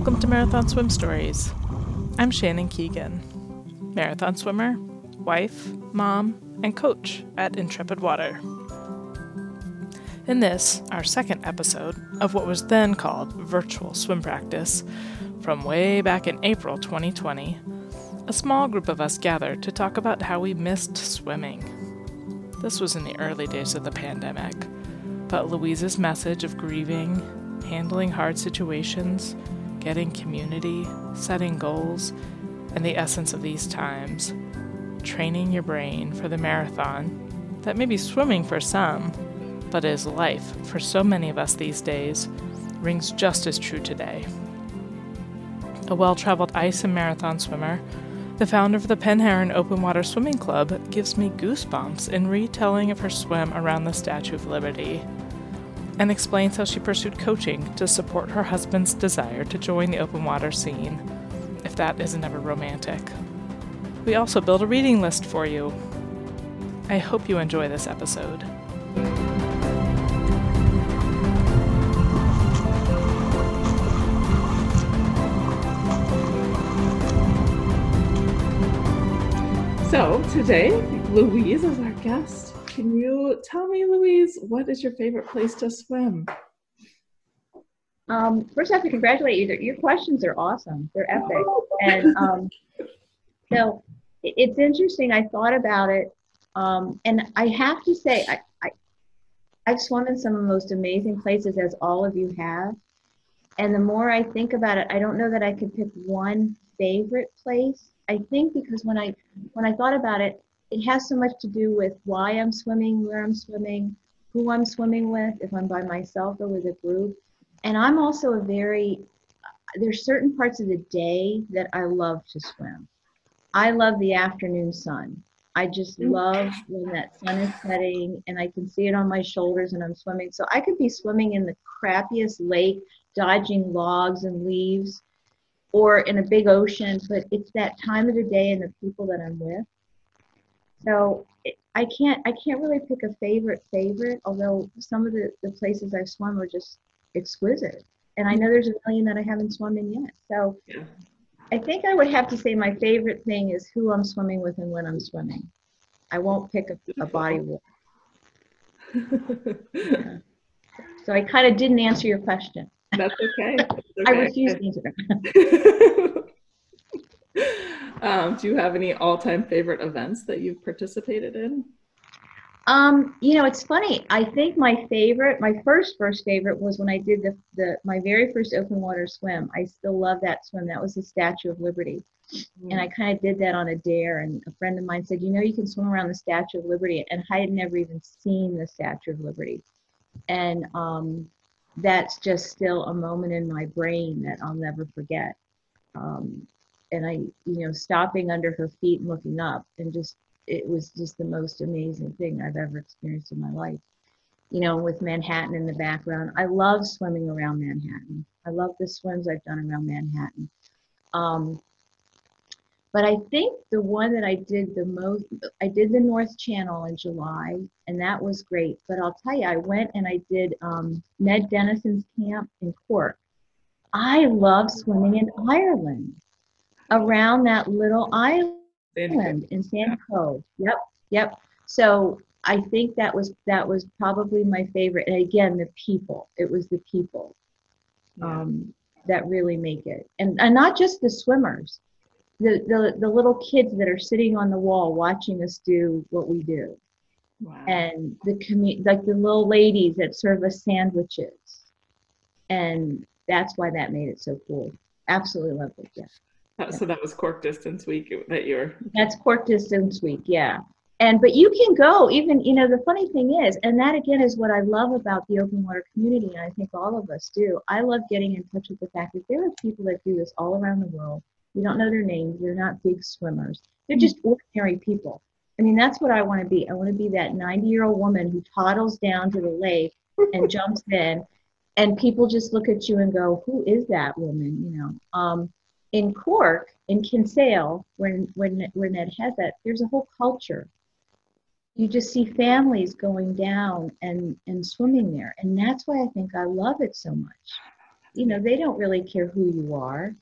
Welcome to Marathon Swim Stories. I'm Shannon Keegan, marathon swimmer, wife, mom, and coach at Intrepid Water. In this, our second episode of what was then called virtual swim practice, from way back in April 2020, a small group of us gathered to talk about how we missed swimming. This was in the early days of the pandemic, but Louise's message of grieving, handling hard situations, getting community, setting goals, and the essence of these times, training your brain for the marathon that may be swimming for some, but is life for so many of us these days, rings just as true today. A well traveled ice and marathon swimmer, the founder of the Penn Open Water Swimming Club gives me goosebumps in retelling of her swim around the Statue of Liberty and explains how she pursued coaching to support her husband's desire to join the open water scene, if that isn't ever romantic. We also build a reading list for you. I hope you enjoy this episode. So, today, Louise is our guest can you tell me, Louise, what is your favorite place to swim? Um, first, I have to congratulate you. Your questions are awesome. They're epic. And um, so it's interesting. I thought about it. Um, and I have to say, I, I, I've swum in some of the most amazing places, as all of you have. And the more I think about it, I don't know that I could pick one favorite place. I think because when I when I thought about it, it has so much to do with why I'm swimming, where I'm swimming, who I'm swimming with, if I'm by myself or with a group. And I'm also a very, there's certain parts of the day that I love to swim. I love the afternoon sun. I just mm. love when that sun is setting and I can see it on my shoulders and I'm swimming. So I could be swimming in the crappiest lake, dodging logs and leaves, or in a big ocean, but it's that time of the day and the people that I'm with so I can't I can't really pick a favorite favorite, although some of the, the places I've swum are just exquisite. And I know there's a million that I haven't swum in yet. So I think I would have to say my favorite thing is who I'm swimming with and when I'm swimming. I won't pick a, a body yeah. So I kind of didn't answer your question. That's okay. That's okay. I refuse to answer. Um, do you have any all-time favorite events that you've participated in? Um, you know, it's funny. I think my favorite, my first first favorite was when I did the, the my very first open water swim. I still love that swim. That was the Statue of Liberty. Mm. And I kind of did that on a dare. And a friend of mine said, you know, you can swim around the Statue of Liberty. And I had never even seen the Statue of Liberty. And um, that's just still a moment in my brain that I'll never forget. Um, and I, you know, stopping under her feet and looking up, and just it was just the most amazing thing I've ever experienced in my life. You know, with Manhattan in the background. I love swimming around Manhattan. I love the swims I've done around Manhattan. Um, but I think the one that I did the most, I did the North Channel in July, and that was great. But I'll tell you, I went and I did um, Ned Denison's camp in Cork. I love swimming in Ireland around that little island in Sand Cove. Yep, yep. So I think that was that was probably my favorite. And again, the people. It was the people um, that really make it, and and not just the swimmers, the the the little kids that are sitting on the wall watching us do what we do. Wow. And the commu- like the little ladies that serve us sandwiches, and that's why that made it so cool. Absolutely loved Yeah. So that was Cork Distance Week that you're. That's Cork Distance Week, yeah. And but you can go even you know the funny thing is, and that again is what I love about the open water community, and I think all of us do. I love getting in touch with the fact that there are people that do this all around the world. We don't know their names. They're not big swimmers. They're just ordinary people. I mean, that's what I want to be. I want to be that 90 year old woman who toddles down to the lake and jumps in, and people just look at you and go, "Who is that woman?" You know. Um, in Cork, in Kinsale, when when where Ned has that, there's a whole culture. You just see families going down and and swimming there, and that's why I think I love it so much. you know, they don't really care who you are.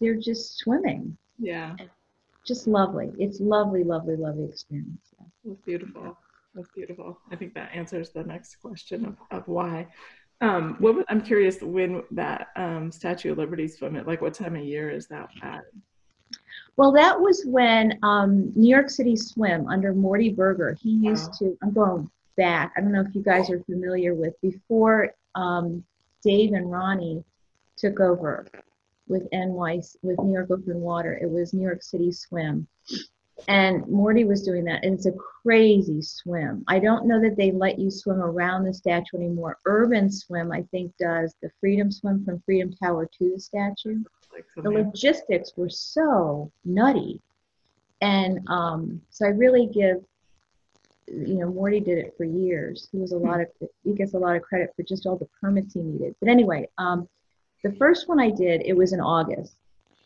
They're just swimming. Yeah. Just lovely. It's lovely, lovely, lovely experience. Yeah. That's beautiful. That's beautiful. I think that answers the next question of, of why. Um, what, I'm curious when that um, Statue of Liberty swim at, like what time of year is that at? Well, that was when um, New York City Swim under Morty Berger, he used Wow. to, I'm going back, I don't know if you guys are familiar with, before um, Dave and Rondi took over with NY, with New York Open Water, it was New York City Swim. And Morty was doing that, and it's a crazy swim. I don't know that they let you swim around the statue anymore. Urban Swim, I think, does the Freedom Swim from Freedom Tower to the statue the logistics were so nutty. And um, so I really give, you know, Morty did it for years. He was a lot of, he gets a lot of credit for just all the permits he needed. But anyway, um, the first one I did, it was in August.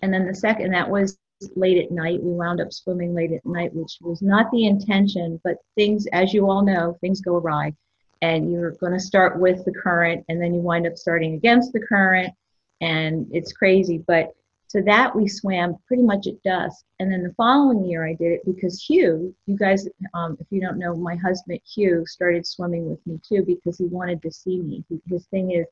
And then the second, that was late at night. We wound up swimming late at night, which was not the intention, but things, as you all know, things go awry. And you're going to start with the current, and then you wind up starting against the current, and it's crazy. But so that we swam pretty much at dusk. And then the following year I did it because Hugh, you guys, um, if you don't know, my husband Hugh started swimming with me too because he wanted to see me. His thing is,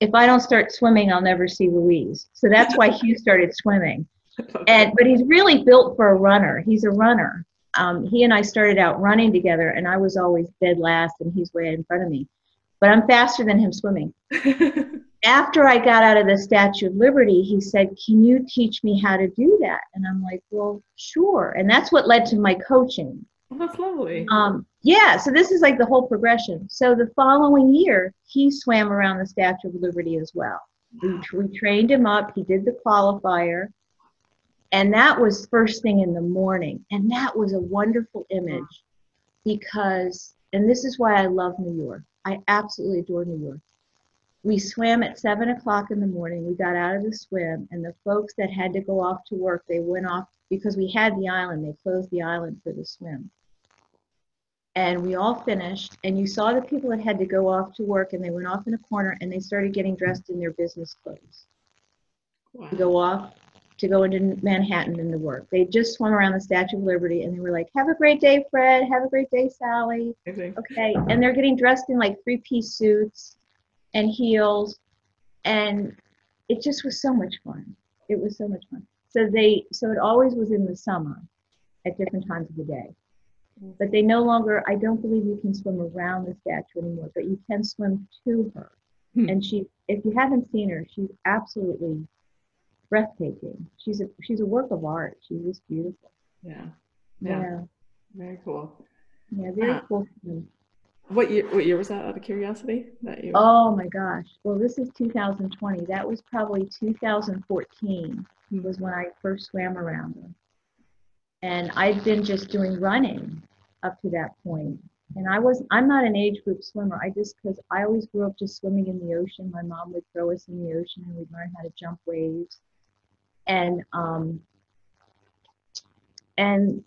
if I don't start swimming, I'll never see Louise. So that's why Hugh started swimming. And but he's really built for a runner. He's a runner. Um, he and I started out running together, and I was always dead last, and he's way in front of me. But I'm faster than him swimming after I got out of the Statue of Liberty, he said, Can you teach me how to do that? And I'm like, Well, sure. And that's what led to my coaching. Well, that's lovely. Um, yeah, so this is like the whole progression. So the following year, he swam around the Statue of Liberty as well. We, we trained him up, he did the qualifier. And that was first thing in the morning. And that was a wonderful image because, and this is why I love New York. I absolutely adore New York. We swam at seven o'clock in the morning. We got out of the swim, and the folks that had to go off to work, they went off because we had the island. They closed the island for the swim. And we all finished, and you saw the people that had to go off to work, and they went off in a corner and they started getting dressed in their business clothes wow. to go off to go into Manhattan and to work. They just swam around the Statue of Liberty and they were like, Have a great day, Fred. Have a great day, Sally. Okay. And they're getting dressed in like three piece suits and heels. And it just was so much fun. It was so much fun. So they so it always was in the summer at different times of the day. But they no longer I don't believe you can swim around the statue anymore, but you can swim to her. Hmm. And she if you haven't seen her, she's absolutely breathtaking. She's a she's a work of art. She's just beautiful. Yeah. Yeah. Yeah. Very cool. Yeah, very Ah. cool. What year? What year was that? Out of curiosity, that you. Oh my gosh. Well, this is 2020. That was probably 2014 was when I first swam around her. And I'd been just doing running up to that point. And I was I'm not an age group swimmer. I just because I always grew up just swimming in the ocean. My mom would throw us in the ocean and we'd learn how to jump waves. And um and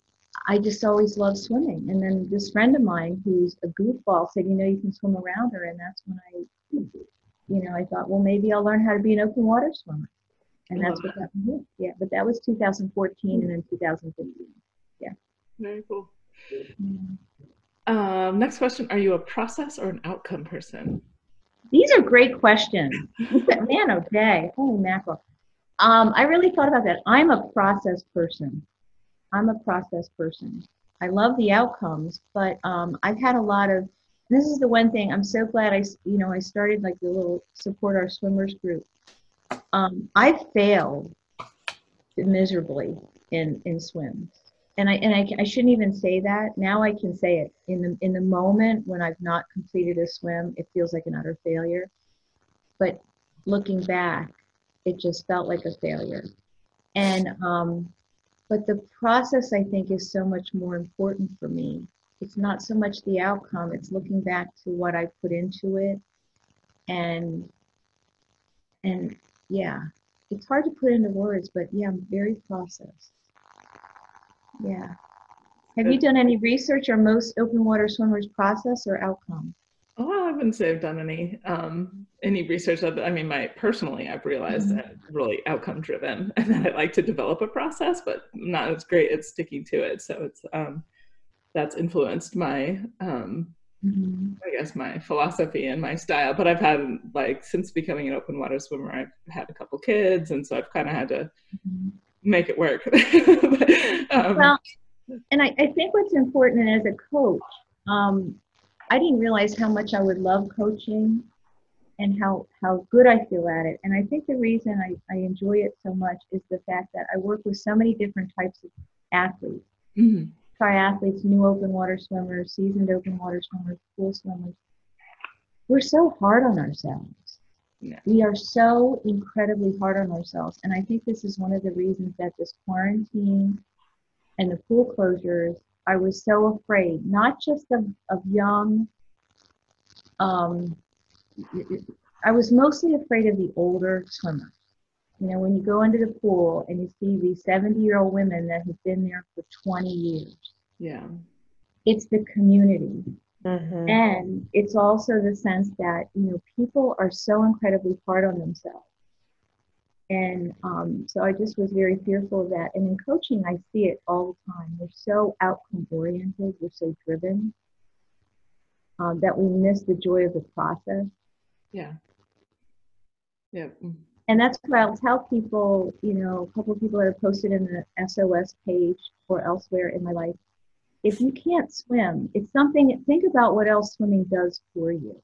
I just always loved swimming. And then this friend of mine who's a goofball said, you know, you can swim around her. And that's when I, you know, I thought, well, maybe I'll learn how to be an open water swimmer. And that's what happened. here. Yeah, but that was 2014 and then 2015. Yeah. Very cool. Mm. Um, next question: Are you a process or an outcome person? These are great questions. Man, oh day, holy mackerel. Um, I really thought about that. I'm a process person. I'm a process person. I love the outcomes, but um, I've had a lot of. This is the one thing I'm so glad I, you know, I started like the little support our swimmers group. Um, I failed miserably in in swims, and I and I, I shouldn't even say that. Now I can say it in the in the moment when I've not completed a swim. It feels like an utter failure, but looking back, it just felt like a failure. And um, but the process I think is so much more important for me. It's not so much the outcome; it's looking back to what I put into it, and and yeah, it's hard to put into words, but yeah, I'm very processed. Yeah. Have you done any research? Are most open water swimmers process or outcome? Oh, I've wouldn't say I've done any um, any research. Of, I mean, my personally, I've realized mm-hmm. that I'm really outcome driven, and that I like to develop a process, but I'm not as great at sticking to it. So it's um, that's influenced my um, mm-hmm. I guess my philosophy and my style. But I've had like since becoming an open water swimmer, I've had a couple kids, and so I've kind of had to mm-hmm. make it work. but, um, well, and I, I, think what's important as a coach, um, I didn't realize how much I would love coaching and how, how good I feel at it. And I think the reason I, I enjoy it so much is the fact that I work with so many different types of athletes. Mm-hmm triathletes, new open water swimmers, seasoned open water swimmers, pool swimmers. We're so hard on ourselves. We are so incredibly hard on ourselves. And I think this is one of the reasons that this quarantine and the pool closures, I was so afraid, not just of, of young, um, I was mostly afraid of the older swimmers. You know, when you go into the pool and you see these 70 year old women that have been there for 20 years. Yeah. It's the community. Mm-hmm. And it's also the sense that, you know, people are so incredibly hard on themselves. And um, so I just was very fearful of that. And in coaching, I see it all the time. We're so outcome oriented, we're so driven um, that we miss the joy of the process. Yeah. Yeah and that's what I'll tell people, you know, a couple of people that have posted in the SOS page or elsewhere in my life. If you can't swim, it's something, think about what else swimming does for you.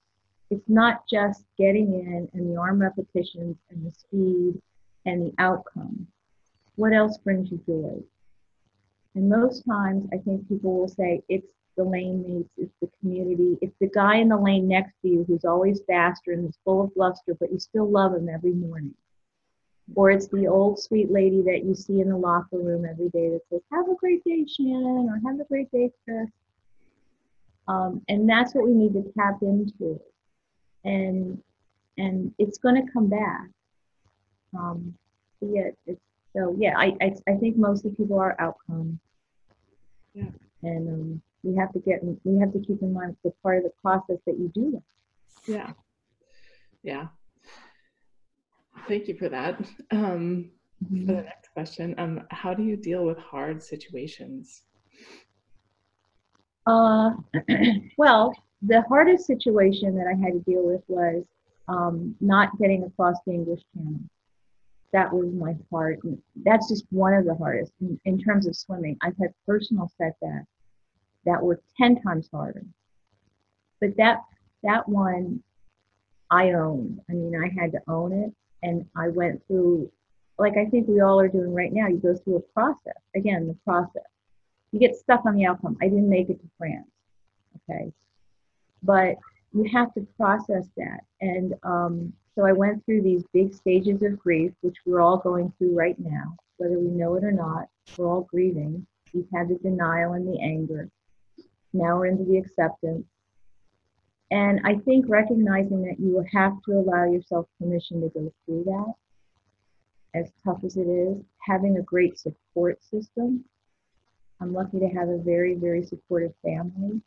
It's not just getting in and the arm repetitions and the speed and the outcome. What else brings you joy? And most times, I think people will say it's the lane mates, it's the community, it's the guy in the lane next to you who's always faster and is full of bluster, but you still love him every morning. Or it's the old sweet lady that you see in the locker room every day that says, Have a great day, Shannon, or Have a great day, Chris. Um, and that's what we need to tap into. And and it's going to come back. Um, yeah, it's, so yeah, I, I, I think most of the people are outcome. Yeah. And um, we have to get we have to keep in mind the part of the process that you do that. Yeah. Yeah. Thank you for that. Um, mm-hmm. For the next question, um, how do you deal with hard situations? Uh, well, the hardest situation that I had to deal with was um, not getting across the English Channel. That was my heart. That's just one of the hardest in, in terms of swimming. I've had personal setbacks that were 10 times harder. But that that one I owned. I mean, I had to own it and I went through like I think we all are doing right now. You go through a process. Again, the process. You get stuck on the outcome. I didn't make it to France. Okay. But you have to process that. And um, so I went through these big stages of grief, which we're all going through right now, whether we know it or not. We're all grieving. We've had the denial and the anger. Now we're into the acceptance. And I think recognizing that you have to allow yourself permission to go through that, as tough as it is, having a great support system. I'm lucky to have a very, very supportive family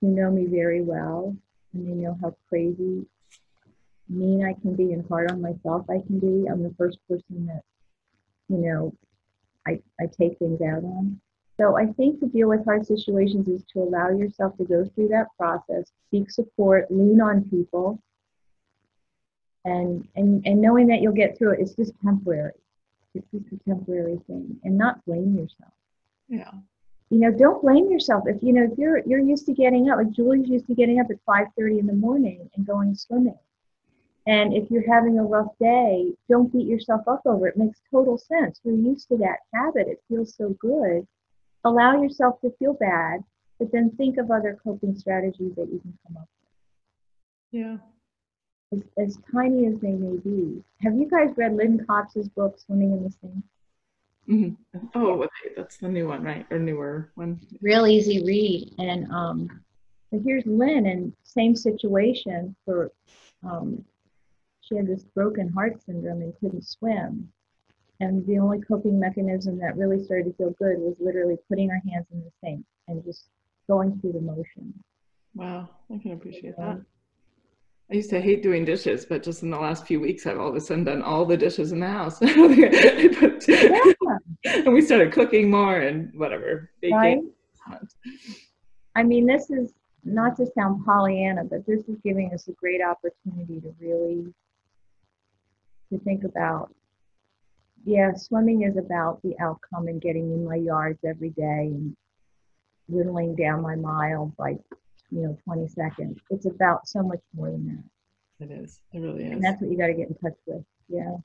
who know me very well and they know how crazy mean I can be and hard on myself I can be. I'm the first person that, you know, I, I take things out on. So I think to deal with hard situations is to allow yourself to go through that process, seek support, lean on people, and and and knowing that you'll get through it. It's just temporary. It's just a temporary thing, and not blame yourself. Yeah. You know, don't blame yourself if you know if you're you're used to getting up. Like Julie's used to getting up at five thirty in the morning and going swimming. And if you're having a rough day, don't beat yourself up over it. it makes total sense. You're used to that habit. It feels so good allow yourself to feel bad, but then think of other coping strategies that you can come up with. Yeah. As, as tiny as they may be. Have you guys read Lynn Cox's book, Swimming in the Sink? Mm-hmm. Oh, that's the new one, right? Or newer one. Real easy read. And um, but here's Lynn, and same situation for um, she had this broken heart syndrome and couldn't swim. And the only coping mechanism that really started to feel good was literally putting our hands in the sink and just going through the motion. Wow, I can appreciate that. I used to hate doing dishes, but just in the last few weeks, I've all of a sudden done all the dishes in the house. and we started cooking more and whatever. Right. I mean, this is not to sound Pollyanna, but this is giving us a great opportunity to really to think about. Yeah, swimming is about the outcome and getting in my yards every day and whittling down my mile by you know 20 seconds. It's about so much more than that. It is. It really is. and that's what you got to get in touch with yeah.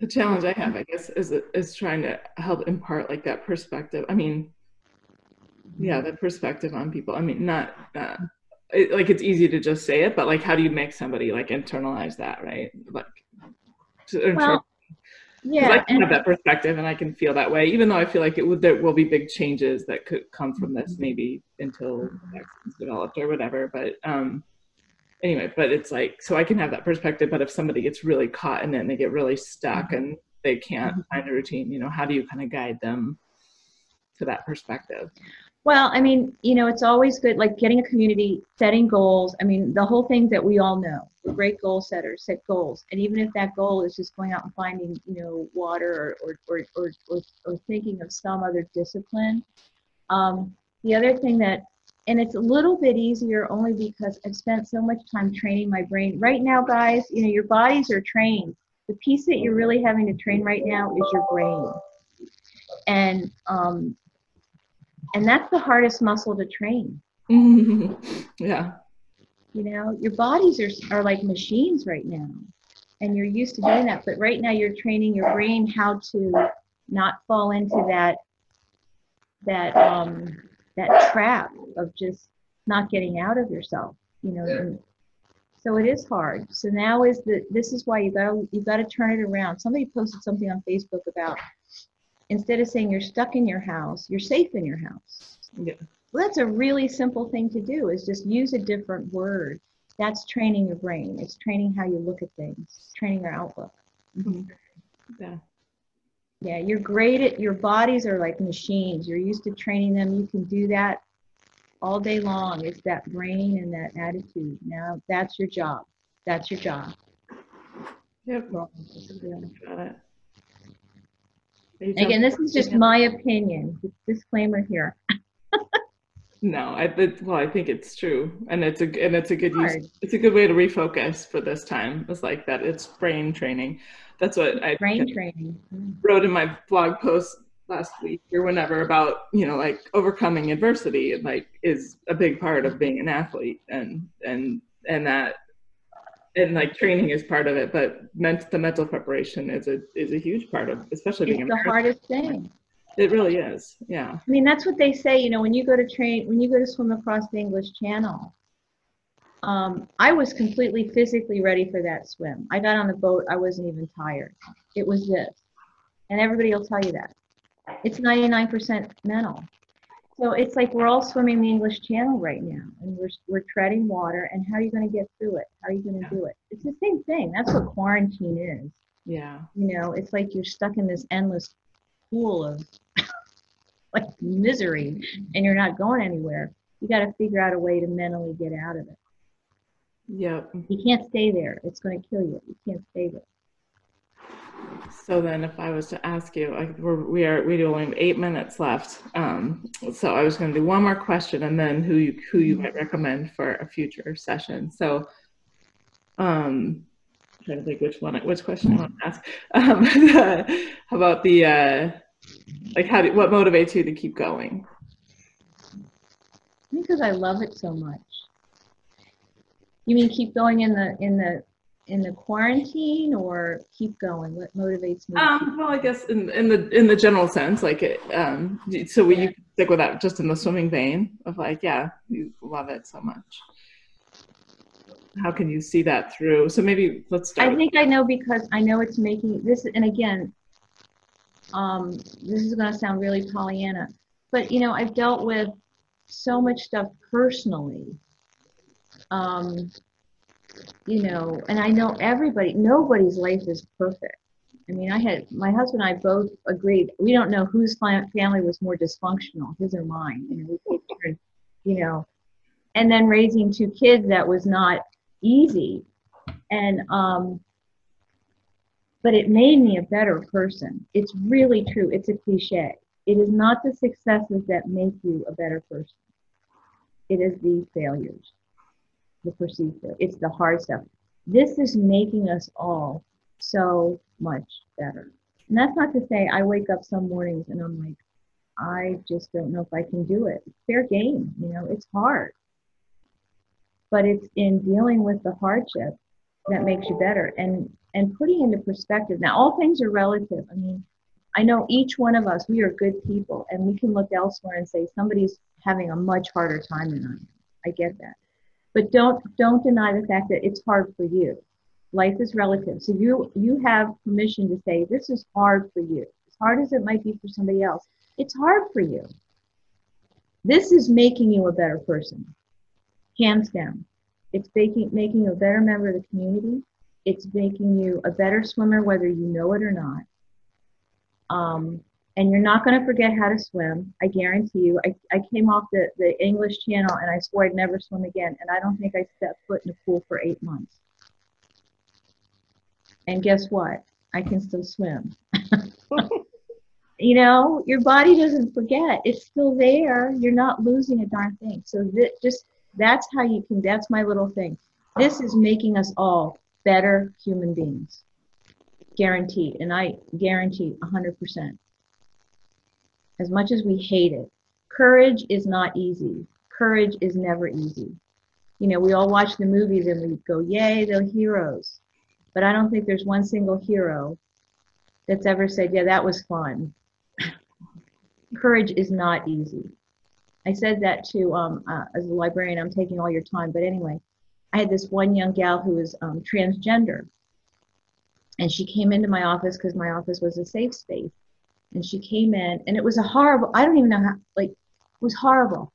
The challenge i have i guess is is trying to help impart like that perspective i mean yeah the perspective on people. I mean not uh, it, like it's easy to just say it but like how do you make somebody like internalize that right? Like well, yeah i can have that perspective and i can feel that way even though i feel like it would there will be big changes that could come from this mm-hmm. maybe until the vaccine's developed or whatever but um anyway but it's like so i can have that perspective but if somebody gets really caught in it and they get really stuck mm-hmm. and they can't mm-hmm. find a routine you know how do you kind of guide them to that perspective well, I mean, you know, it's always good, like getting a community, setting goals. I mean, the whole thing that we all know. We're great goal setters, set goals. And even if that goal is just going out and finding, you know, water or, or, or, or, or thinking of some other discipline. Um, the other thing that, and it's a little bit easier only because I've spent so much time training my brain. Right now, guys, you know, your bodies are trained. The piece that you're really having to train right now is your brain. And um, and that's the hardest muscle to train. Yeah. You know your bodies are, are like machines right now. And you're used to doing that. But right now you're training your brain how to not fall into that that um that trap of just not getting out of yourself you know. And so it is hard. So now is the this is why you got you got to turn it around. Somebody posted something on facebook about instead of saying you're stuck in your house, you're safe in your house. Yeah. Well, that's a really simple thing to do is just use a different word. That's training your brain. It's training how you look at things, training your outlook. Mm-hmm. Yeah. Yeah, you're great at your bodies are like machines. You're used to training them. You can do that all day long. It's that brain and that attitude. Now that's your job. That's your job. Yep. Got it. Again, this is just my opinion. Disclaimer here. no, I well, I think it's true, and it's a and it's a good use. It's a good way to refocus for this time. It's like that. It's brain training. That's what I brain training wrote in my blog post last week or whenever about you know like overcoming adversity like is a big part of being an athlete and and and that and like training is part of it, but meant the mental preparation is a is a huge part of, especially it's being the hardest thing. It really is, yeah. I mean, that's what they say. You know, when you go to train, when you go to swim across the English Channel, um, I was completely physically ready for that swim. I got on the boat, I wasn't even tired. It was this, and everybody will tell you that. It's 99% mental. So it's like we're all swimming the English Channel right now, and we're we're treading water. And how are you going to get through it? How are you going to do it? It's the same thing. That's what quarantine is. Yeah. You know, it's like you're stuck in this endless pool of like misery, and you're not going anywhere. You got to figure out a way to mentally get out of it. Yep. You can't stay there. It's going to kill you. You can't stay there. So then, if I was to ask you, we're, we are we only have eight minutes left. Um, so I was going to do one more question, and then who you who you might recommend for a future session. So, um, I'm trying to think which one which question I want to ask. Um, how about the uh, like how do, what motivates you to keep going? Because I love it so much. You mean keep going in the in the in the quarantine or keep going? What motivates me? Um, well, I guess in, in the in the general sense, like it, um, so we you stick with that just in the swimming vein of like, yeah, you love it so much. How can you see that through? So maybe let's start. I think I know because I know it's making this, and again, um, this is going to sound really Pollyanna, but you know, I've dealt with so much stuff personally. Um, you know, and I know everybody, nobody's life is perfect. I mean, I had my husband and I both agreed. We don't know whose family was more dysfunctional, his or mine. You know, we you know, and then raising two kids that was not easy. And, um, but it made me a better person. It's really true. It's a cliche. It is not the successes that make you a better person. It is the failures, the perceived failure. It's the hard stuff. This is making us all so much better. And that's not to say I wake up some mornings and I'm like, I just don't know if I can do it. Fair game, you know, it's hard. But it's in dealing with the hardship that makes you better and and putting into perspective. Now all things are relative. I mean, I know each one of us, we are good people and we can look elsewhere and say somebody's having a much harder time than I am. I get that. But don't don't deny the fact that it's hard for you. Life is relative. So you you have permission to say this is hard for you. As hard as it might be for somebody else, it's hard for you. This is making you a better person. Hands down. It's making making you a better member of the community. It's making you a better swimmer whether you know it or not. Um, and you're not going to forget how to swim. I guarantee you. I, I came off the, the English channel and I swore I'd never swim again. And I don't think I stepped foot in a pool for eight months. And guess what? I can still swim. you know, your body doesn't forget. It's still there. You're not losing a darn thing. So that just that's how you can that's my little thing. This is making us all better human beings. Guaranteed. And I guarantee 100% as much as we hate it. Courage is not easy. Courage is never easy. You know, we all watch the movies and we go, yay, they're heroes. But I don't think there's one single hero that's ever said, yeah, that was fun. Courage is not easy. I said that to, um, uh, as a librarian, I'm taking all your time. But anyway, I had this one young gal who was um, transgender. And she came into my office because my office was a safe space and she came in and it was a horrible i don't even know how like it was horrible.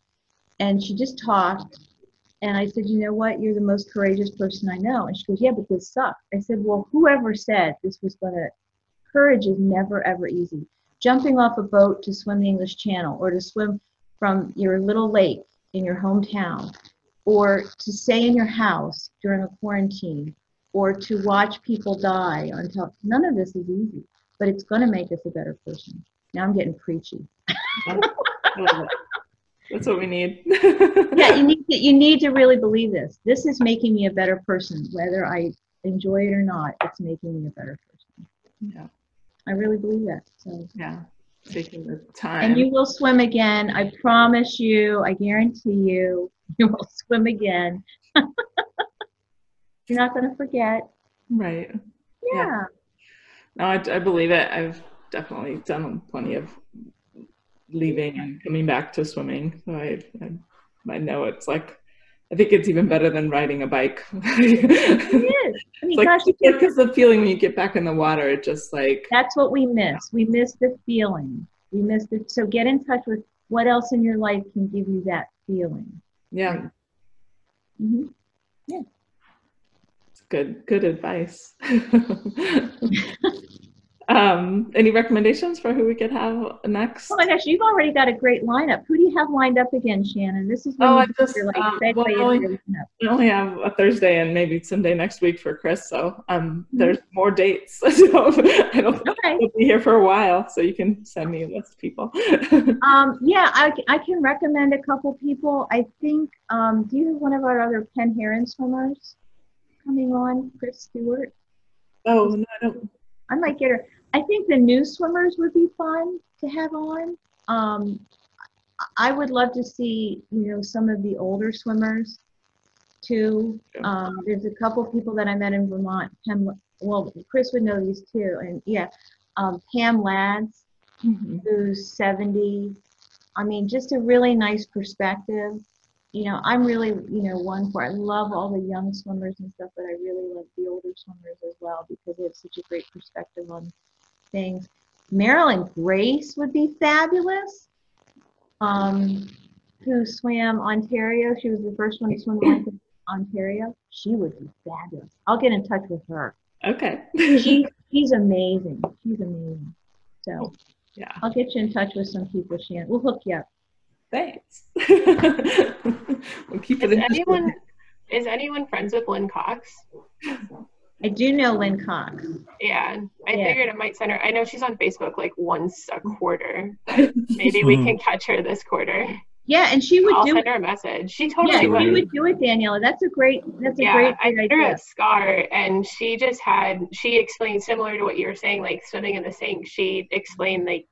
And she just talked and i said you know what? You're the most courageous person i know. And she goes yeah but this sucked. I said well whoever said this was gonna courage is never ever easy. Jumping off a boat to swim the english channel or to swim from your little lake in your hometown or to stay in your house during a quarantine or to watch people die until none of this is easy but it's going to make us a better person. Now I'm getting preachy. That's what we need. yeah, you need to, you need to really believe this. This is making me a better person, whether I enjoy it or not. It's making me a better person. Yeah, I really believe that. So yeah, taking the time. And you will swim again. I promise you. I guarantee you. You will swim again. You're not going to forget. Right. yeah. yeah. No, I, I believe it. I've definitely done plenty of leaving and coming back to swimming. So I, I, I know it's like, I think it's even better than riding a bike. it is. I mean, gosh, because the feeling when you get back in the water, it just like. That's what we miss. We miss the feeling. We miss it. So get in touch with what else in your life can give you that feeling. Yeah. Mm-hmm. Yeah. Good, good advice. Um, any recommendations for who we could have next? Oh my gosh, you've already got a great lineup. Who do you have lined up again, Shannon? This is oh, I just like, um, well, I only, I only have a Thursday and maybe Sunday next week for Chris, so um, mm-hmm. there's more dates. so I don't okay. I'll be here for a while, so you can send me a list of people. um, yeah, I, I can recommend a couple people. I think. Um, do you have one of our other Penn Heron swimmers coming on, Chris Stewart? Oh no, I don't. I might get her. I think the new swimmers would be fun to have on. Um, I would love to see, you know, some of the older swimmers too. Um, there's a couple people that I met in Vermont. Pam, well, Chris would know these too, and yeah, um, Pam Lads, mm-hmm. who's 70. I mean, just a really nice perspective you know, I'm really, you know, one for I love all the young swimmers and stuff, but I really love the older swimmers as well because they have such a great perspective on things. Marilyn Grace would be fabulous. Um, who swam Ontario? She was the first one to swim Ontario. She would be fabulous. I'll get in touch with her. Okay. she, she's amazing. She's amazing. So yeah, I'll get you in touch with some people. Shannon, we'll hook you up. Thanks. we'll keep it anyone is anyone friends with Lynn Cox? I do know Lynn Cox. Yeah, I Yeah. figured it might send her. I know she's on Facebook like once a quarter. Maybe we can catch her this quarter. Yeah, and she would I'll do send it. her a message. She Yeah, totally she would. would do it, Daniela. That's a great. That's a yeah, great, I great her idea. at Scar, and she just had. She explained similar to what you were saying, like swimming in the sink. She explained like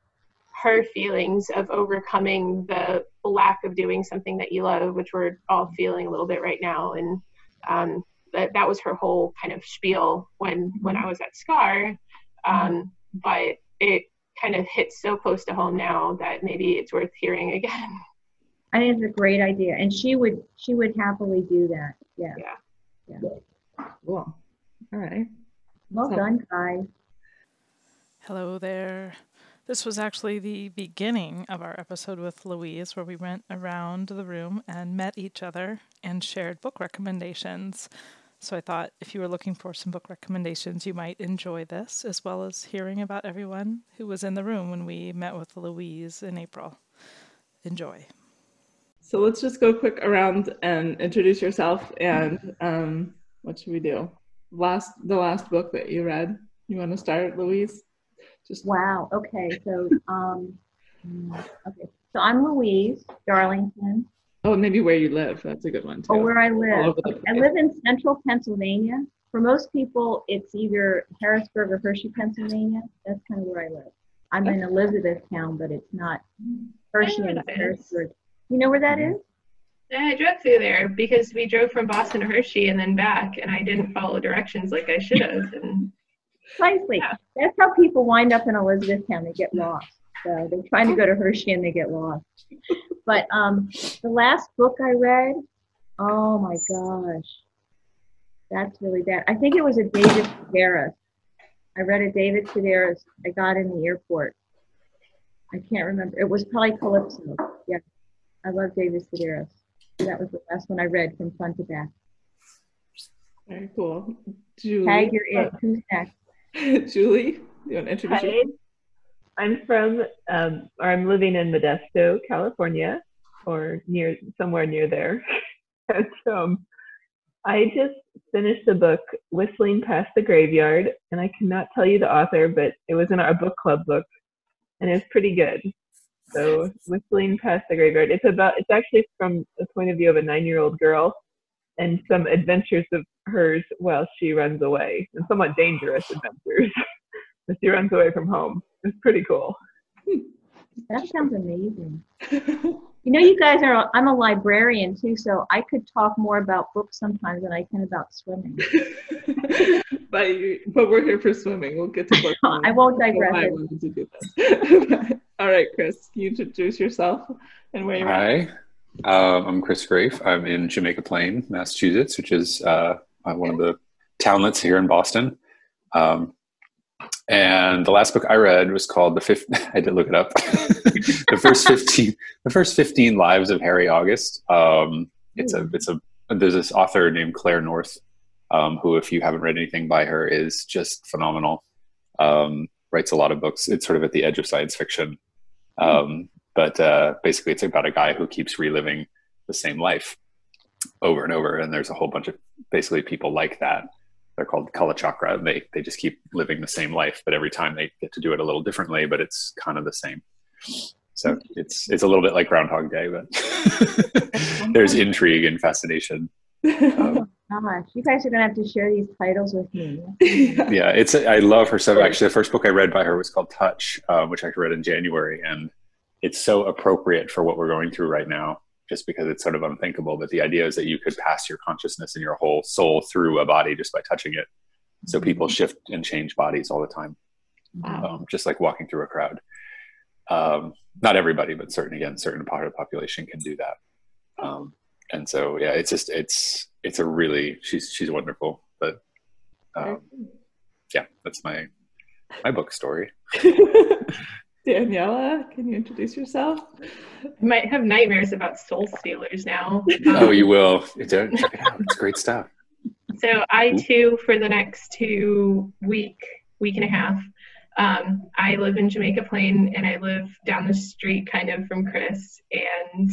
her feelings of overcoming the lack of doing something that you love, which we're all feeling a little bit right now, and um, that that was her whole kind of spiel when when I was at Scar. Um, but it kind of hits so close to home now that maybe it's worth hearing again. I think it's a great idea, and she would she would happily do that. Yeah. Yeah. Cool. All right. Well So- done, Kai. Hello there. This was actually the beginning of our episode with Louise, where we went around the room and met each other and shared book recommendations. So I thought if you were looking for some book recommendations, you might enjoy this, as well as hearing about everyone who was in the room when we met with Louise in April. Enjoy. So let's just go quick around and introduce yourself and um, what should we do? Last the last book that you read. You want to start, Louise? Just Wow. Okay. So um, okay. So I'm Louise Darlington, oh, maybe where you live. That's a good one too. or where I live. over the I live in central Pennsylvania. For most people, it's either Harrisburg or Hershey, Pennsylvania. That's kind of where I live. I'm in Elizabethtown, but it's not Hershey know and where that is. Harrisburg. You know where that is? Yeah, I drove through there because we drove from Boston to Hershey and then back, and I didn't follow directions like I should have. And Precisely. Yeah. That's how people wind up in Elizabethtown. They get lost. So they're trying to go to Hershey and they get lost. But um, the last book I read, oh my gosh, that's really bad. I think it was a David Sedaris. I read a David Sedaris I got in the airport. I can't remember. It was probably Calypso. Yeah, I love David Sedaris. That was the last one I read from front to back. Very cool. Julie. Tag, you're it. Who's next? Julie, you want to introduce Hi, yourself? I'm from, um, or I'm living in Modesto, California, or near somewhere near there. and um, I just finished the book Whistling Past the Graveyard, and I cannot tell you the author, but it was in our book club book, and it's pretty good. So, Whistling Past the Graveyard. It's about. It's actually from the point of view of a nine-year-old girl, and some adventures of hers while she runs away, and somewhat dangerous adventures. but she runs away from home. It's pretty cool. That sounds amazing. You know, you guys are, I'm a librarian too, so I could talk more about books sometimes than I can about swimming. but you, but we're here for swimming. We'll get to book. I won't digress. I wanted to do this. All right, Chris, can you introduce yourself and where you're at? Um, I'm Chris Grafe. I'm in Jamaica Plain, Massachusetts, which is uh, uh, one of the townlets here in Boston. Um, and the last book I read was called the fifth. I did look it up. the first fifteen, the first fifteen lives of Harry August. Um, it's a, it's a. There's this author named Claire North, um, who, if you haven't read anything by her, is just phenomenal. Um, writes a lot of books. It's sort of at the edge of science fiction. Um, but uh, basically, it's about a guy who keeps reliving the same life over and over. And there's a whole bunch of basically people like that. They're called Kalachakra. And they they just keep living the same life, but every time they get to do it a little differently, but it's kind of the same. So it's it's a little bit like Groundhog Day, but there's intrigue and fascination. Um, Gosh, you guys are gonna have to share these titles with me. yeah, it's I love her stuff. Actually, the first book I read by her was called Touch, um, which I read in January, and it's so appropriate for what we're going through right now. Just because it's sort of unthinkable, but the idea is that you could pass your consciousness and your whole soul through a body just by touching it. So people shift and change bodies all the time, Wow. um, just like walking through a crowd. Um, not everybody, but certain again, certain part of the population can do that. Um, and so yeah, it's just it's it's a really she's she's wonderful, but um, yeah, that's my my book story. Daniela, can you introduce yourself? I might have nightmares about soul stealers now. Oh, you will. It's, check it out. It's great stuff. So I too, for the next two week, week and a half, um, I live in Jamaica Plain and I live down the street kind of from Chris. And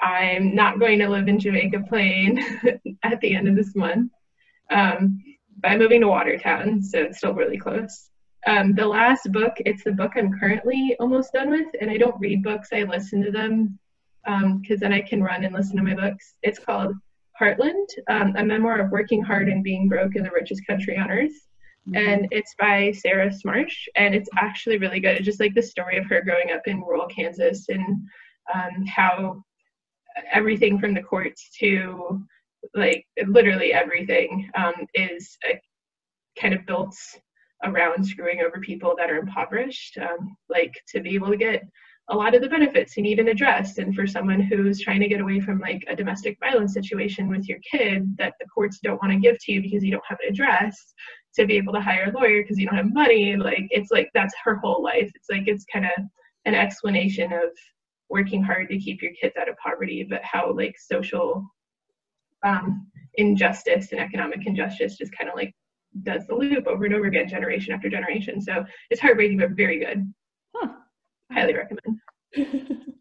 I'm not going to live in Jamaica Plain at the end of this month. Um, I'm moving to Watertown, so it's still really close. Um, the last book, it's the book I'm currently almost done with, and I don't read books, I listen to them because um, then I can run and listen to my books. It's called Heartland, um, a memoir of working hard and being broke in the richest country on earth. Mm-hmm. And it's by Sarah Smarsh, and it's actually really good. It's just like the story of her growing up in rural Kansas and um, how everything from the courts to like literally everything um, is a, kind of built around screwing over people that are impoverished. Um, like to be able to get a lot of the benefits you need an address and for someone who's trying to get away from like a domestic violence situation with your kid that the courts don't want to give to you because you don't have an address to be able to hire a lawyer because you don't have money like it's like that's her whole life it's like it's kind of an explanation of working hard to keep your kids out of poverty but how like social um, injustice and economic injustice just kind of like does the loop over and over again generation after generation so it's heartbreaking but very good huh highly recommend.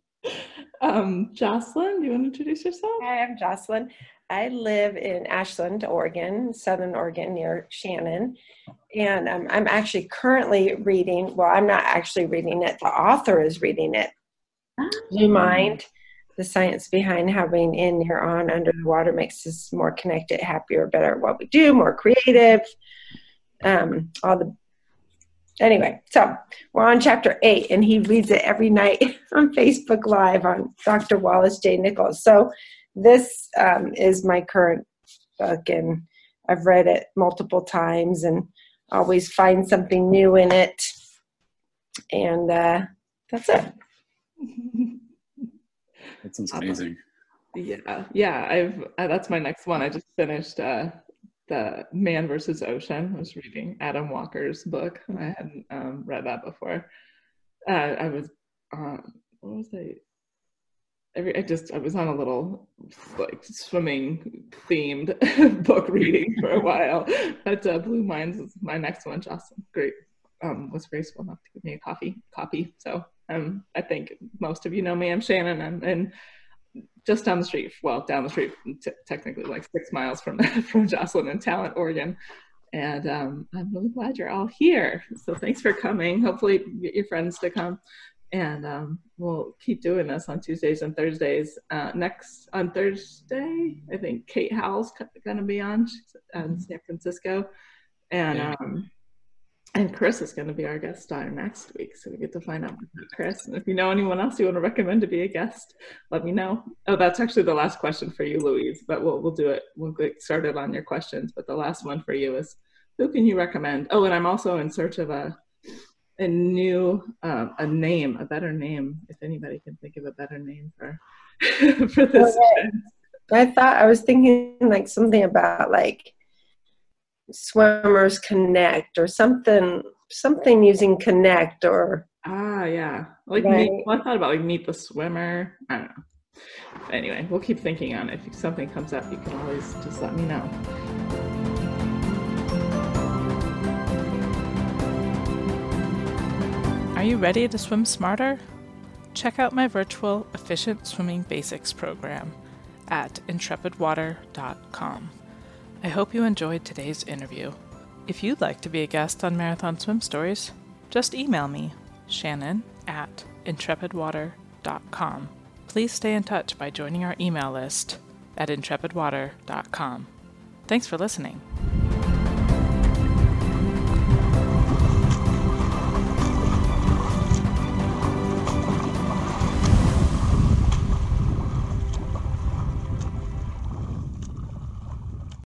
um, Jocelyn, do you want to introduce yourself? Hi, I'm Jocelyn. I live in Ashland, Oregon, Southern Oregon, near Shannon. And um, I'm actually currently reading, well, I'm not actually reading it, the author is reading it. Blue Mind, the science behind how being in, near, on, under the water makes us more connected, happier, better at what we do, more creative. Um, all the anyway, so we're on chapter eight, and he reads it every night on Facebook Live on Dr. Wallace J. Nichols. So this um, is my current book, and I've read it multiple times and always find something new in it. And uh, that's it. that sounds amazing. Yeah, yeah. I've uh, that's my next one. I just finished uh, the Man versus Ocean. I was reading Adam Walker's book. I hadn't um, read that before. Uh, I was on what was I? Every I just I was on a little like swimming themed book reading for a while. But uh, Blue Minds is my next one. Jocelyn, great, um, was graceful enough to give me a coffee copy. So um, I think most of you know me. I'm Shannon, and, and just down the street, well, down the street, t- technically like six miles from from Jocelyn in Talent, Oregon. And um, I'm really glad you're all here. So thanks for coming. Hopefully, get your friends to come. And um, we'll keep doing this on Tuesdays and Thursdays. Uh, next on Thursday, I think Kate Howell's going to be on. She's in San Francisco. And um, and Chris is going to be our guest star next week, so we get to find out about Chris. And if you know anyone else you want to recommend to be a guest, let me know. Oh, that's actually the last question for you, Louise. But we'll we'll do it. We'll get started on your questions. But the last one for you is, who can you recommend? Oh, and I'm also in search of a a new um, a name, a better name. If anybody can think of a better name for for this. I thought I was thinking like something about like swimmers connect or something something using connect or ah yeah. Like right. meet, well, i thought about like meet the swimmer. I don't know. Anyway we'll keep thinking on it. If something comes up you can always just let me know. Are you ready to swim smarter? Check out my virtual efficient swimming basics program at intrepidwater.com I hope you enjoyed today's interview. If you'd like to be a guest on Marathon Swim Stories, just email me, Shannon at intrepidwater.com. Please stay in touch by joining our email list at intrepidwater.com. Thanks for listening.